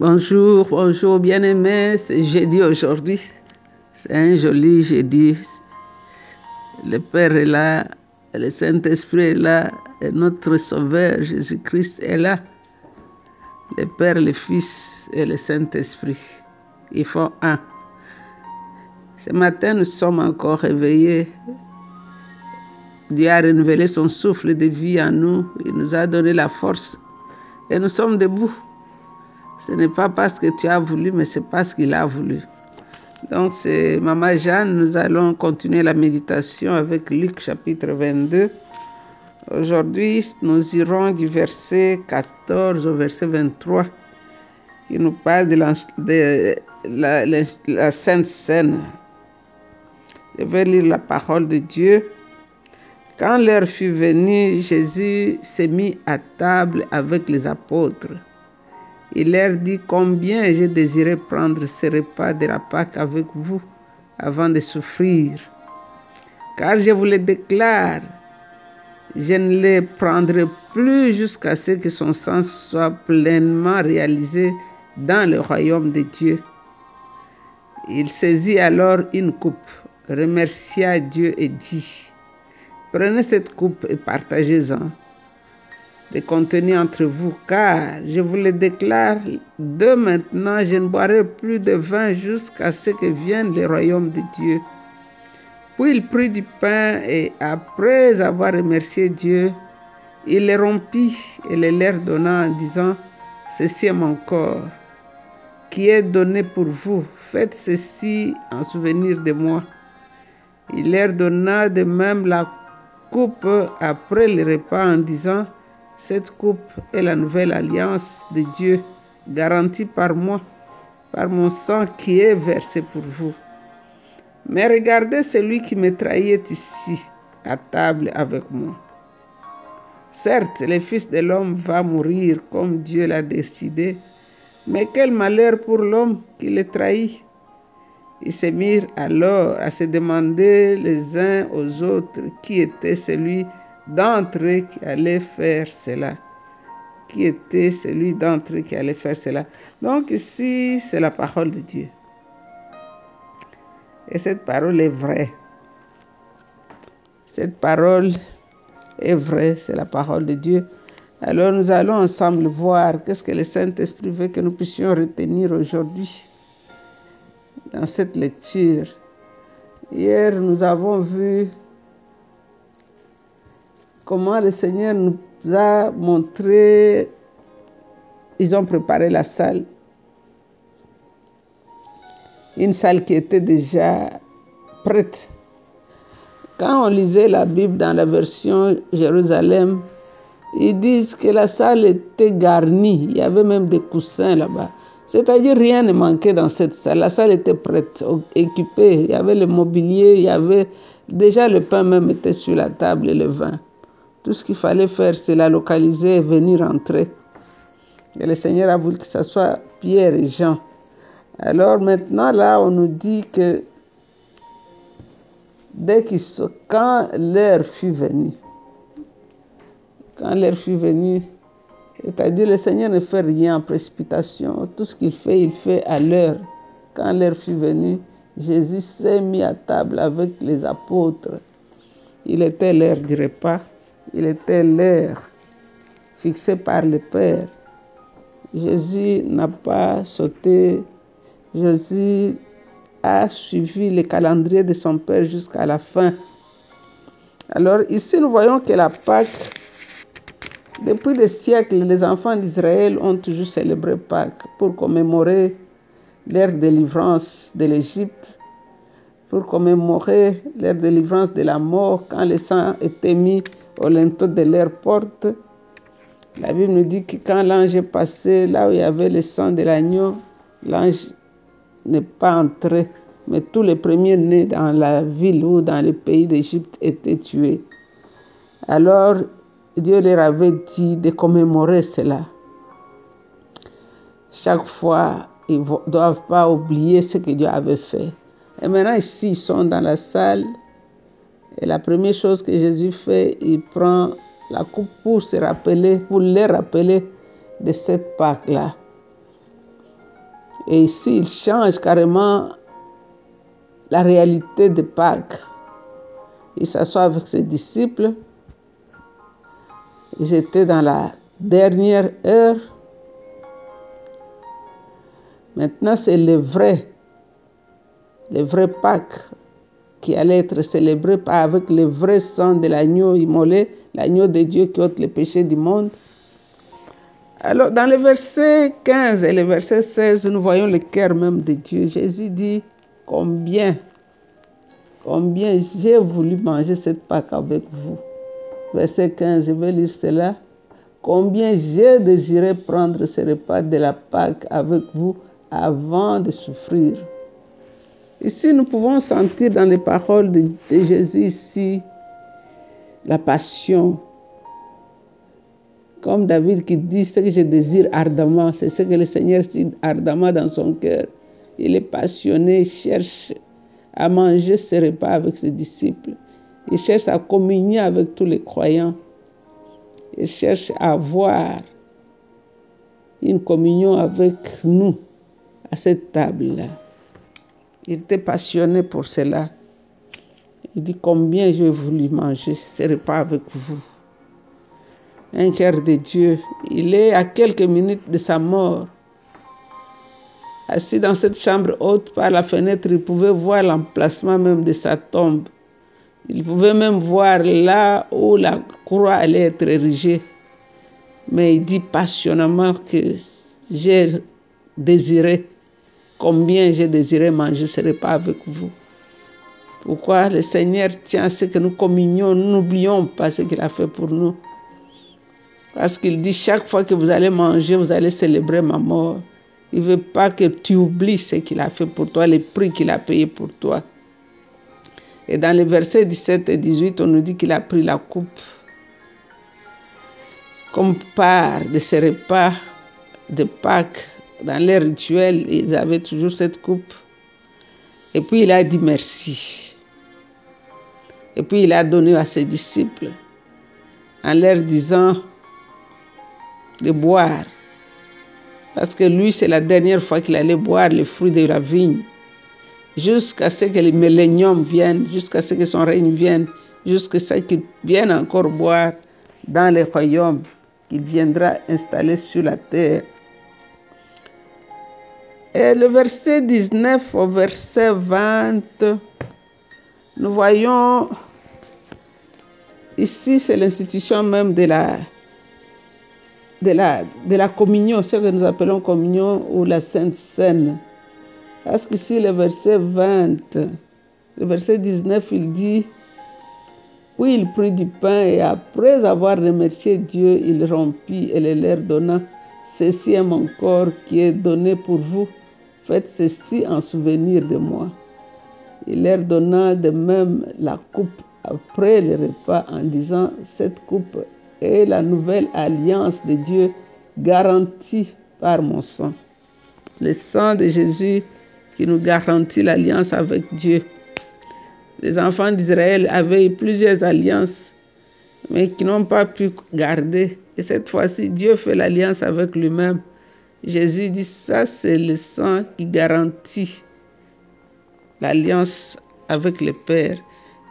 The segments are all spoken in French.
Bonjour, bonjour bien-aimés, c'est jeudi aujourd'hui. C'est un joli jeudi. Le Père est là, le Saint-Esprit est là, et notre Sauveur Jésus-Christ est là. Le Père, le Fils et le Saint-Esprit. Ils font un. Ce matin, nous sommes encore réveillés. Dieu a renouvelé son souffle de vie en nous. Il nous a donné la force. Et nous sommes debout. Ce n'est pas parce que tu as voulu, mais c'est parce qu'il a voulu. Donc, c'est Maman Jeanne. Nous allons continuer la méditation avec Luc chapitre 22. Aujourd'hui, nous irons du verset 14 au verset 23 qui nous parle de la, de la, Sainte Seine. Je vais lire la parole de Dieu. Quand l'heure fut venue, Jésus s'est mis à table avec les apôtres. Il leur dit combien j'ai désiré prendre ce repas de la Pâque avec vous avant de souffrir. Car je vous le déclare, je ne les prendrai plus jusqu'à ce que son sang soit pleinement réalisé dans le royaume de Dieu. Il saisit alors une coupe, remercia Dieu et dit, Prenez cette coupe et partagez-en de contenu entre vous, car je vous le déclare, de maintenant, je ne boirai plus de vin jusqu'à ce que vienne le royaume de Dieu. Puis il prit du pain et après avoir remercié Dieu, il le rompit et le leur donna en disant, Ceci est mon corps, qui est donné pour vous. Faites ceci en souvenir de moi. Il leur donna de même la coupe après le repas en disant, cette coupe est la nouvelle alliance de Dieu, garantie par moi, par mon sang qui est versé pour vous. Mais regardez celui qui me trahit ici, à table avec moi. Certes, le Fils de l'homme va mourir comme Dieu l'a décidé, mais quel malheur pour l'homme qui le trahit. Ils se mirent alors à se demander les uns aux autres qui était celui d'entre eux qui allait faire cela. Qui était celui d'entre eux qui allait faire cela. Donc ici, c'est la parole de Dieu. Et cette parole est vraie. Cette parole est vraie, c'est la parole de Dieu. Alors nous allons ensemble voir qu'est-ce que le Saint-Esprit veut que nous puissions retenir aujourd'hui dans cette lecture. Hier, nous avons vu comment le Seigneur nous a montré, ils ont préparé la salle, une salle qui était déjà prête. Quand on lisait la Bible dans la version Jérusalem, ils disent que la salle était garnie, il y avait même des coussins là-bas. C'est-à-dire rien ne manquait dans cette salle. La salle était prête, équipée. Il y avait le mobilier, il y avait déjà le pain même était sur la table et le vin. Tout ce qu'il fallait faire, c'est la localiser et venir entrer. Et le Seigneur a voulu que ce soit Pierre et Jean. Alors maintenant, là, on nous dit que dès qu'il quand l'heure fut venue, quand l'heure fut venue, c'est-à-dire, le Seigneur ne fait rien en précipitation. Tout ce qu'il fait, il fait à l'heure. Quand l'heure fut venue, Jésus s'est mis à table avec les apôtres. Il était l'heure du repas. Il était l'heure fixée par le Père. Jésus n'a pas sauté. Jésus a suivi le calendrier de son Père jusqu'à la fin. Alors ici, nous voyons que la Pâque depuis des siècles, les enfants d'Israël ont toujours célébré Pâques pour commémorer leur délivrance de l'Égypte, pour commémorer leur délivrance de la mort quand le sang était mis au linteau de leur porte. La Bible nous dit que quand l'ange est passé là où il y avait le sang de l'agneau, l'ange n'est pas entré, mais tous les premiers nés dans la ville ou dans le pays d'Égypte étaient tués. Alors, Dieu leur avait dit de commémorer cela. Chaque fois, ils ne doivent pas oublier ce que Dieu avait fait. Et maintenant, ici, ils sont dans la salle. Et la première chose que Jésus fait, il prend la coupe pour se rappeler, pour les rappeler de cette Pâque-là. Et ici, il change carrément la réalité de Pâques. Il s'assoit avec ses disciples. Ils étaient dans la dernière heure. Maintenant, c'est le vrai, le vrai Pâques qui allait être célébré avec le vrai sang de l'agneau immolé, l'agneau de Dieu qui ôte les péchés du monde. Alors, dans le verset 15 et le verset 16, nous voyons le cœur même de Dieu. Jésus dit Combien, combien j'ai voulu manger cette Pâque avec vous? Verset 15, je vais lire cela. Combien j'ai désiré prendre ce repas de la Pâque avec vous avant de souffrir? Ici, nous pouvons sentir dans les paroles de, Jésus ici la passion, comme David qui dit ce que je désire ardemment, c'est ce que le Seigneur dit ardemment dans son cœur. Il est passionné, il cherche à manger ses repas avec ses disciples. Il cherche à communier avec tous les croyants. Il cherche à avoir une communion avec nous à cette table-là. Il était passionné pour cela. Il dit combien j'ai voulu manger ces repas avec vous un cœur de Dieu. Il est à quelques minutes de sa mort. Assis dans cette chambre haute par la fenêtre, il pouvait voir l'emplacement même de sa tombe. Il pouvait même voir là où la croix allait être érigée. Mais il dit passionnément que j'ai désiré, combien j'ai désiré manger ce repas avec vous. Pourquoi le Seigneur tient à ce que nous communions, nous n'oublions pas ce qu'il a fait pour nous. Parce qu'il dit, chaque fois que vous allez manger, vous allez célébrer ma mort. Il ne veut pas que tu oublies ce qu'il a fait pour toi, les prix qu'il a payé pour toi. Et dans les versets 17 et 18, on nous dit qu'il a pris la coupe comme part de ses repas de Pâques. Dans les rituels, ils avaient toujours cette coupe. Et puis il a dit merci. Et puis il a donné à ses disciples en leur disant, de boire. Parce que lui, c'est la dernière fois qu'il allait boire les fruits de la vigne. Jusqu'à ce que les milléniums viennent, jusqu'à ce que son règne vienne, jusqu'à ce qu'il vienne encore boire dans les royaumes qu'il viendra installer sur la terre. Et le verset 19 au verset 20, nous voyons ici, c'est l'institution même de la, de la, de la communion, ce que nous appelons communion ou la Sainte Seine. Parce qu'ici, le verset 20, le verset 19, il dit, puis il prit du pain et après avoir remercié Dieu, il rompit et le leur donna. Ceci est mon corps qui est donné pour vous. Faites ceci en souvenir de moi. Il leur donna de même la coupe après le repas en disant, cette coupe est la nouvelle alliance de Dieu garantie par mon sang. Le sang de Jésus qui nous garantit l'alliance avec Dieu. Les enfants d'Israël avaient plusieurs alliances, mais qui n'ont pas pu garder. Et cette fois-ci, Dieu fait l'alliance avec lui-même. Jésus dit, ça c'est le sang qui garantit l'alliance avec le Père.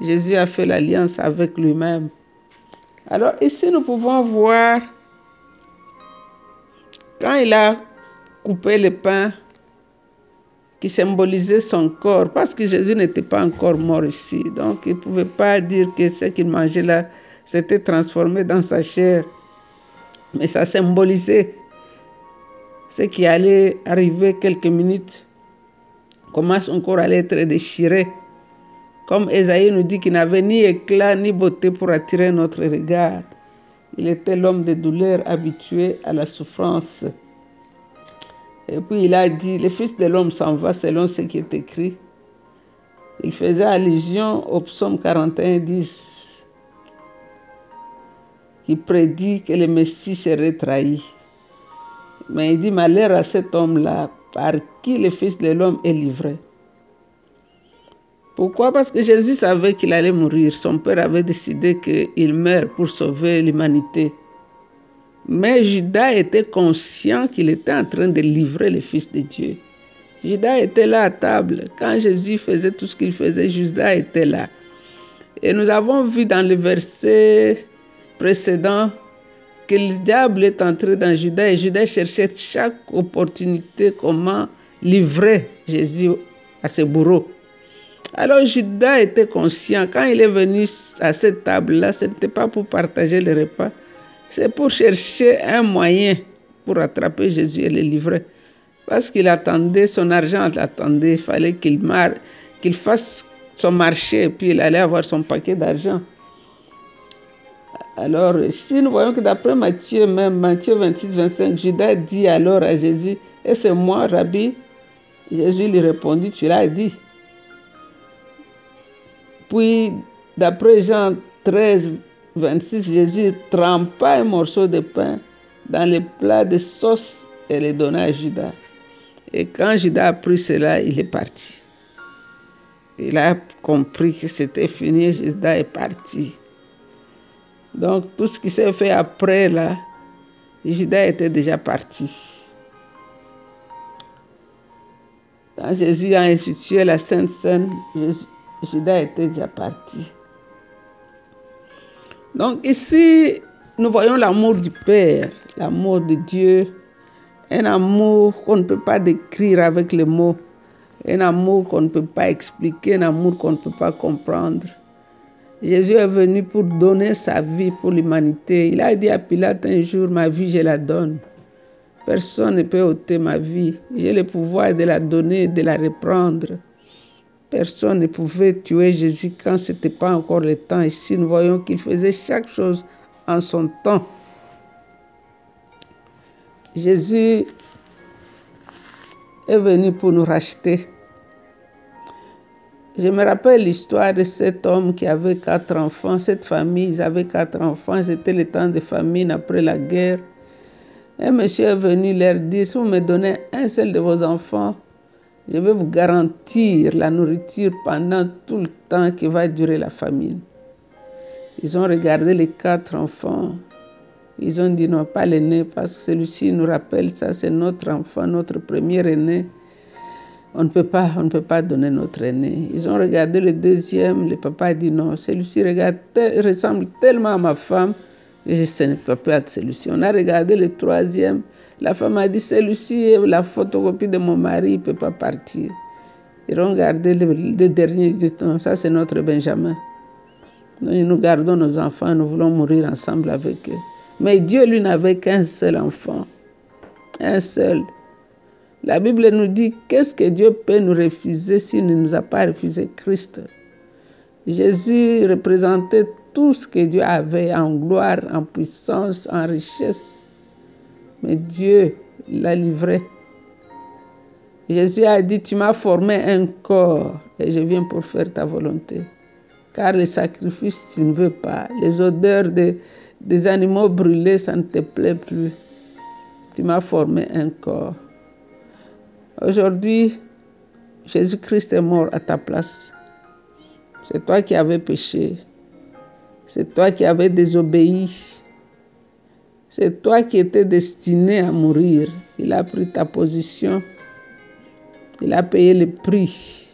Jésus a fait l'alliance avec lui-même. Alors ici, nous pouvons voir quand il a coupé le pain qui symbolisait son corps, parce que Jésus n'était pas encore mort ici. Donc il ne pouvait pas dire que ce qu'il mangeait là s'était transformé dans sa chair. Mais ça symbolisait ce qui allait arriver quelques minutes, comment son corps allait être déchiré comme Esaïe nous dit qu'il n'avait ni éclat ni beauté pour attirer notre regard. Il était l'homme de douleur habitué à la souffrance. Et puis il a dit, le Fils de l'homme s'en va selon ce qui est écrit. Il faisait allusion au psaume 41, 10, qui prédit que le Messie serait trahi. Mais il dit, malheur à cet homme-là, par qui le Fils de l'homme est livré. Pourquoi? Parce que Jésus savait qu'il allait mourir. Son Père avait décidé qu'il meure pour sauver l'humanité. Mais Judas était conscient qu'il était en train de livrer le Fils de Dieu. Judas était là à table. Quand Jésus faisait tout ce qu'il faisait, Judas était là. Et nous avons vu dans le verset précédent que le diable est entré dans Judas et Judas cherchait chaque opportunité comment livrer Jésus à ses bourreaux. Alors Judas était conscient, quand il est venu à cette table-là, ce n'était pas pour partager le repas, c'est pour chercher un moyen pour attraper Jésus et le livrer. Parce qu'il attendait, son argent l'attendait, il fallait qu'il qu'il fasse son marché et puis il allait avoir son paquet d'argent. Alors, si nous voyons que d'après Matthieu, même Matthieu 26, 25, Judas dit alors à Jésus, et c'est moi, Rabbi? Jésus lui répondit, tu l'as dit. Puis, d'après Jean 13, 26, Jésus trempa un morceau de pain dans le plat de sauce et le donna à Judas. Et quand Judas a pris cela, il est parti. Il a compris que c'était fini, Judas est parti. Donc tout ce qui s'est fait après, là, Judas était déjà parti. Quand Jésus a institué la Sainte Seine, Judas était déjà parti. Donc ici, nous voyons l'amour du Père, l'amour de Dieu, un amour qu'on ne peut pas décrire avec les mots, un amour qu'on ne peut pas expliquer, un amour qu'on ne peut pas comprendre. Jésus est venu pour donner sa vie pour l'humanité. Il a dit à Pilate un jour, ma vie, je la donne. Personne ne peut ôter ma vie. J'ai le pouvoir de la donner de la reprendre. Personne ne pouvait tuer Jésus quand ce n'était pas encore le temps. Ici, nous voyons qu'il faisait chaque chose en son temps. Jésus est venu pour nous racheter. Je me rappelle l'histoire de cet homme qui avait quatre enfants, cette famille, ils avaient quatre enfants, c'était le temps de famine après la guerre. Un monsieur est venu leur dire, si vous me donnez un seul de vos enfants, je vais vous garantir la nourriture pendant tout le temps qui va durer la famine. Ils ont regardé les quatre enfants. Ils ont dit non, pas l'aîné, parce que celui-ci nous rappelle ça, c'est notre enfant, notre premier aîné on ne peut pas, on ne peut pas donner notre aîné. Ils ont regardé le deuxième, le papa a dit non, celui-ci ressemble tellement à ma femme que ce ne peut pas être celui-ci. On a regardé le troisième, la femme a dit celui-ci est la photocopie de mon mari, il ne peut pas partir. Ils ont regardé le, dernier, ils non, ça c'est notre Benjamin. Nous, nous gardons nos enfants, nous voulons mourir ensemble avec eux. Mais Dieu, lui, n'avait qu'un seul enfant. Un seul. La Bible nous dit qu'est-ce que Dieu peut nous refuser s'il ne nous a pas refusé Christ? Jésus représentait tout ce que Dieu avait en gloire, en puissance, en richesse. Mais Dieu l'a livré. Jésus a dit, tu m'as formé un corps et je viens pour faire ta volonté. Car les sacrifices, tu ne veux pas. Les odeurs des animaux brûlés, ça ne te plaît plus. Tu m'as formé un corps. Aujourd'hui, Jésus-Christ est mort à ta place. C'est toi qui avais péché. C'est toi qui avais désobéi. C'est toi qui étais destiné à mourir. Il a pris ta position. Il a payé le prix.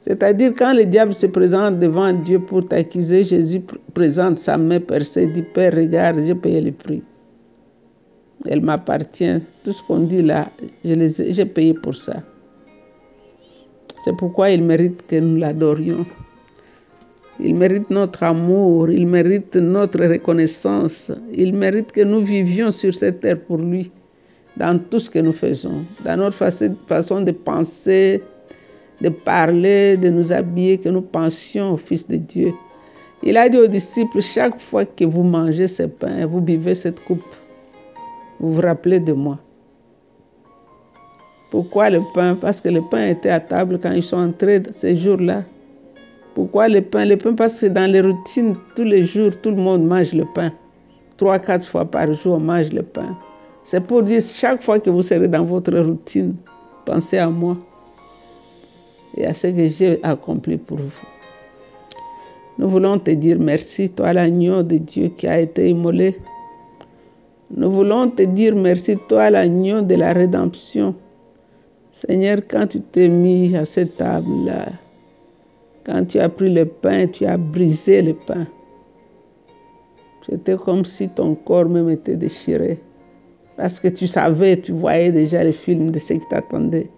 C'est-à-dire quand le diable se présente devant Dieu pour t'accuser, Jésus présente sa main percée et dit, Père, regarde, j'ai payé le prix elle m'appartient. Tout ce qu'on dit là, j'ai payé pour ça. C'est pourquoi il mérite que nous l'adorions. Il mérite notre amour, il mérite notre reconnaissance, il mérite que nous vivions sur cette terre pour lui, dans tout ce que nous faisons, dans notre façon de penser, de parler, de nous habiller, que nous pensions au Fils de Dieu. Il a dit aux disciples, chaque fois que vous mangez ce pain, vous buvez cette coupe, vous vous rappelez de moi. Pourquoi le pain? Parce que le pain était à table quand ils sont entrés ces jours-là. Pourquoi le pain? Le pain parce que dans les routines, tous les jours, tout le monde mange le pain. Trois, quatre fois par jour, on mange le pain. C'est pour dire, chaque fois que vous serez dans votre routine, pensez à moi et à ce que j'ai accompli pour vous. Nous voulons te dire merci, toi l'agneau de Dieu qui a été immolé nous voulons te dire merci, toi, l'agneau de la rédemption. Seigneur, quand tu t'es mis à cette table-là, quand tu as pris le pain, tu as brisé le pain. C'était comme si ton corps même était déchiré. Parce que tu savais, tu voyais déjà le film de ce qui t'attendait.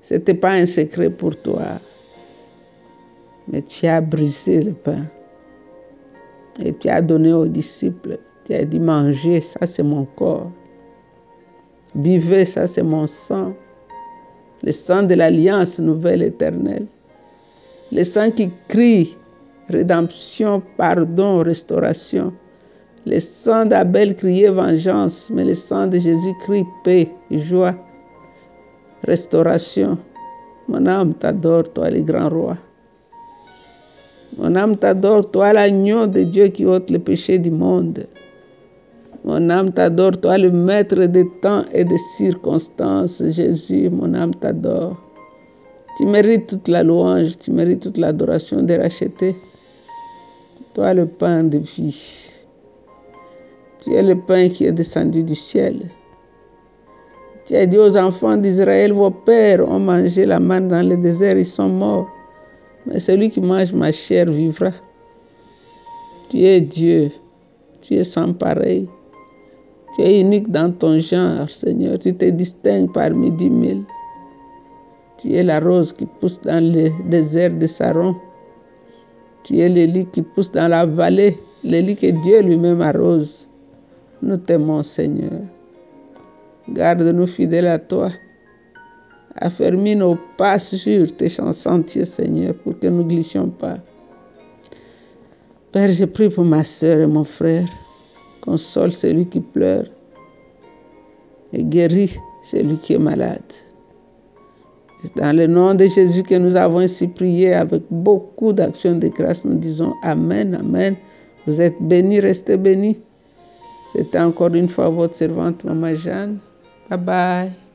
Ce n'était pas un secret pour toi. Mais tu as brisé le pain. Et tu as donné aux disciples. Tu as dit, mangez, ça c'est mon corps. Buvez, ça c'est mon sang. Le sang de l'alliance nouvelle éternelle. Le sang qui crie rédemption, pardon, restauration. Le sang d'Abel criait vengeance, mais le sang de Jésus crie paix, joie, restauration. Mon âme t'adore, toi le grand roi. Mon âme t'adore, toi l'agneau de Dieu qui ôte le péché du monde. Mon âme t'adore, toi le maître des temps et des circonstances. Jésus, mon âme t'adore. Tu mérites toute la louange, tu mérites toute l'adoration de racheter. Toi le pain de vie. Tu es le pain qui est descendu du ciel. Tu as dit aux enfants d'Israël, vos pères ont mangé la manne dans le désert, ils sont morts. Mais celui qui mange ma chair vivra. Tu es Dieu. Tu es sans pareil. Tu es unique dans ton genre, Seigneur. Tu te distingues parmi dix mille. Tu es la rose qui pousse dans le désert de Saron. Tu es le lit qui pousse dans la vallée, le lit que Dieu lui-même arrose. Nous t'aimons, Seigneur. Garde-nous fidèles à toi. Affermis nos pas sur tes sentiers, Seigneur, pour que nous ne glissions pas. Père, je prie pour ma soeur et mon frère. Console celui qui pleure et guéris celui qui est malade. C'est dans le nom de Jésus que nous avons ainsi prié avec beaucoup d'actions de grâce. Nous disons Amen, Amen. Vous êtes bénis, restez bénis. C'était encore une fois votre servante, Maman Jeanne. Bye bye.